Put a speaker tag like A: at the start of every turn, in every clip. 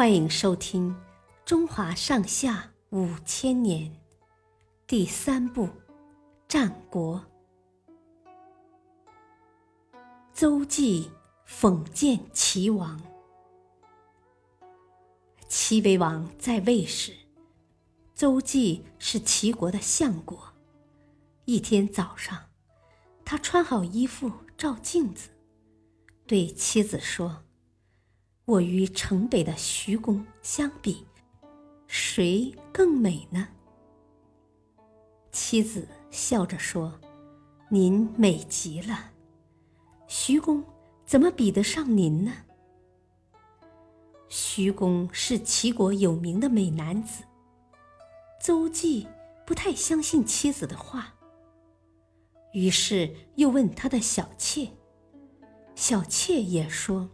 A: 欢迎收听《中华上下五千年》第三部《战国》。邹忌讽谏齐王。齐威王在位时，邹忌是齐国的相国。一天早上，他穿好衣服，照镜子，对妻子说。我与城北的徐公相比，谁更美呢？妻子笑着说：“您美极了，徐公怎么比得上您呢？”徐公是齐国有名的美男子。邹忌不太相信妻子的话，于是又问他的小妾，小妾也说。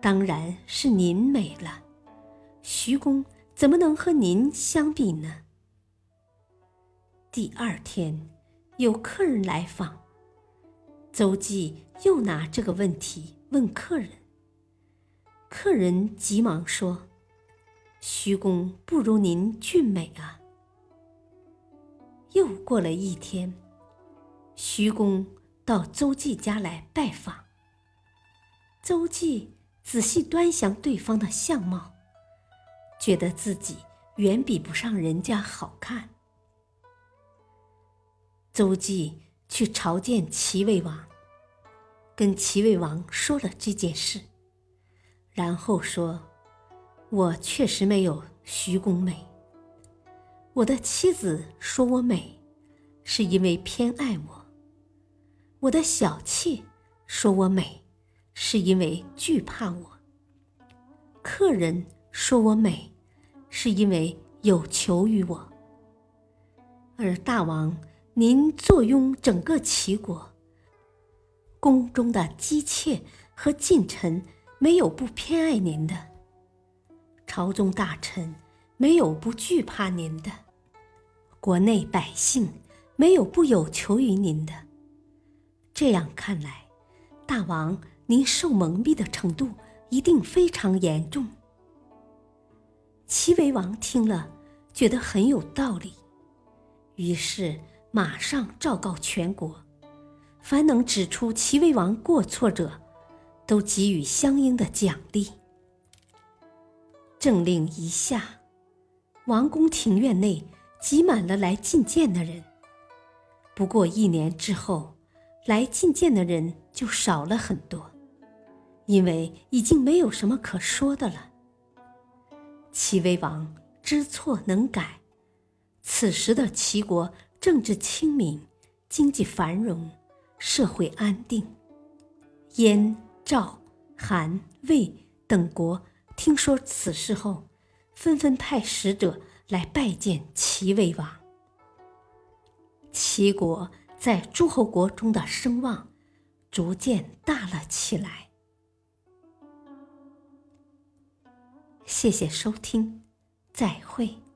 A: 当然是您美了，徐公怎么能和您相比呢？第二天，有客人来访，邹忌又拿这个问题问客人。客人急忙说：“徐公不如您俊美啊。”又过了一天，徐公到邹忌家来拜访，邹忌。仔细端详对方的相貌，觉得自己远比不上人家好看。邹忌去朝见齐威王，跟齐威王说了这件事，然后说：“我确实没有徐公美。我的妻子说我美，是因为偏爱我；我的小妾说我美。”是因为惧怕我。客人说我美，是因为有求于我。而大王，您坐拥整个齐国，宫中的姬妾和近臣没有不偏爱您的，朝中大臣没有不惧怕您的，国内百姓没有不有求于您的。这样看来，大王。您受蒙蔽的程度一定非常严重。齐威王听了，觉得很有道理，于是马上昭告全国，凡能指出齐威王过错者，都给予相应的奖励。政令一下，王宫庭院内挤满了来觐见的人。不过一年之后，来觐见的人就少了很多。因为已经没有什么可说的了。齐威王知错能改，此时的齐国政治清明，经济繁荣，社会安定。燕、赵、韩、魏等国听说此事后，纷纷派使者来拜见齐威王。齐国在诸侯国中的声望逐渐大了起来。谢谢收听，再会。